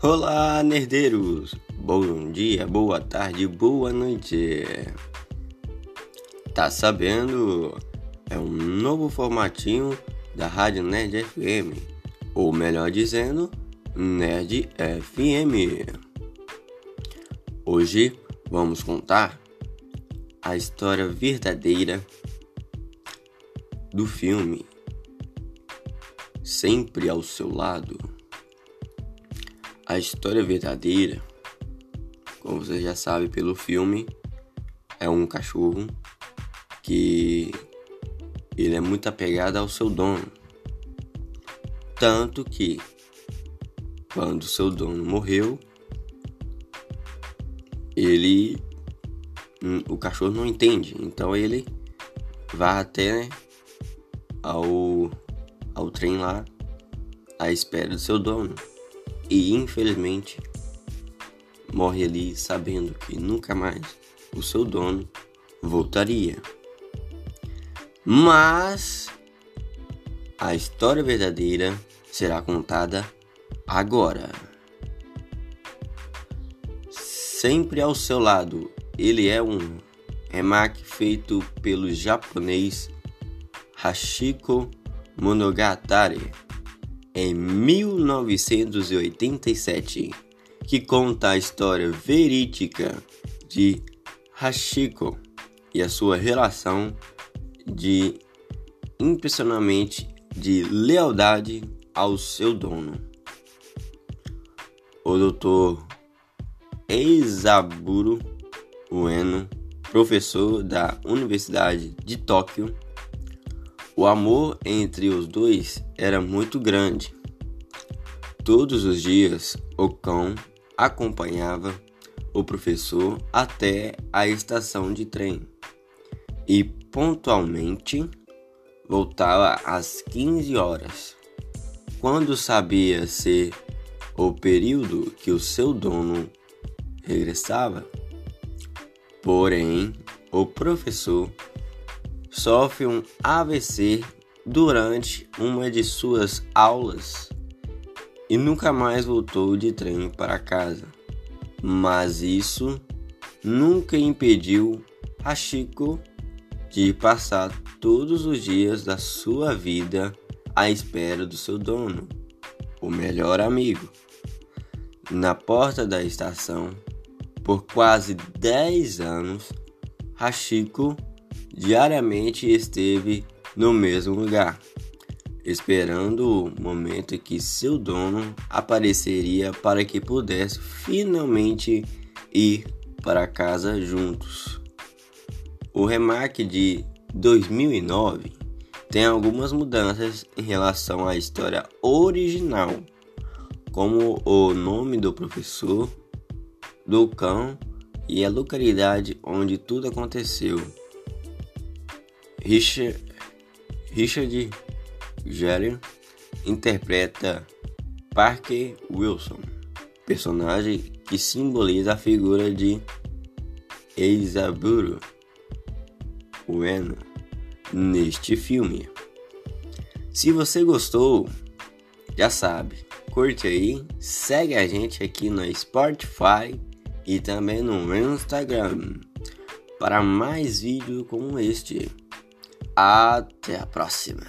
Olá, nerdeiros! Bom dia, boa tarde, boa noite! Tá sabendo? É um novo formatinho da Rádio Nerd FM, ou melhor dizendo, Nerd FM. Hoje vamos contar a história verdadeira do filme Sempre ao seu lado. A história verdadeira, como você já sabe pelo filme, é um cachorro que ele é muito apegado ao seu dono. Tanto que quando seu dono morreu, ele hum, o cachorro não entende, então ele vai até ao ao trem lá à espera do seu dono e infelizmente morre ali sabendo que nunca mais o seu dono voltaria. Mas a história verdadeira será contada agora. Sempre ao seu lado, ele é um remake feito pelo japonês Hashiko Monogatari em 1987, que conta a história verídica de Hashiko e a sua relação de impressionamente de lealdade ao seu dono. O Dr. Eisaburo Ueno, professor da Universidade de Tóquio, o amor entre os dois era muito grande. Todos os dias, o cão acompanhava o professor até a estação de trem e pontualmente voltava às 15 horas. Quando sabia ser o período que o seu dono regressava, porém, o professor sofre um AVC durante uma de suas aulas e nunca mais voltou de trem para casa. Mas isso nunca impediu Hachiko de passar todos os dias da sua vida à espera do seu dono, o melhor amigo. Na porta da estação, por quase 10 anos, Hachiko diariamente esteve no mesmo lugar, esperando o momento em que seu dono apareceria para que pudesse finalmente ir para casa juntos. O remake de 2009 tem algumas mudanças em relação à história original, como o nome do professor, do cão e a localidade onde tudo aconteceu. Richard, Richard Gere interpreta Parker Wilson, personagem que simboliza a figura de Eisaburo Ueno neste filme. Se você gostou, já sabe, curte aí, segue a gente aqui no Spotify e também no Instagram para mais vídeos como este. Até a próxima.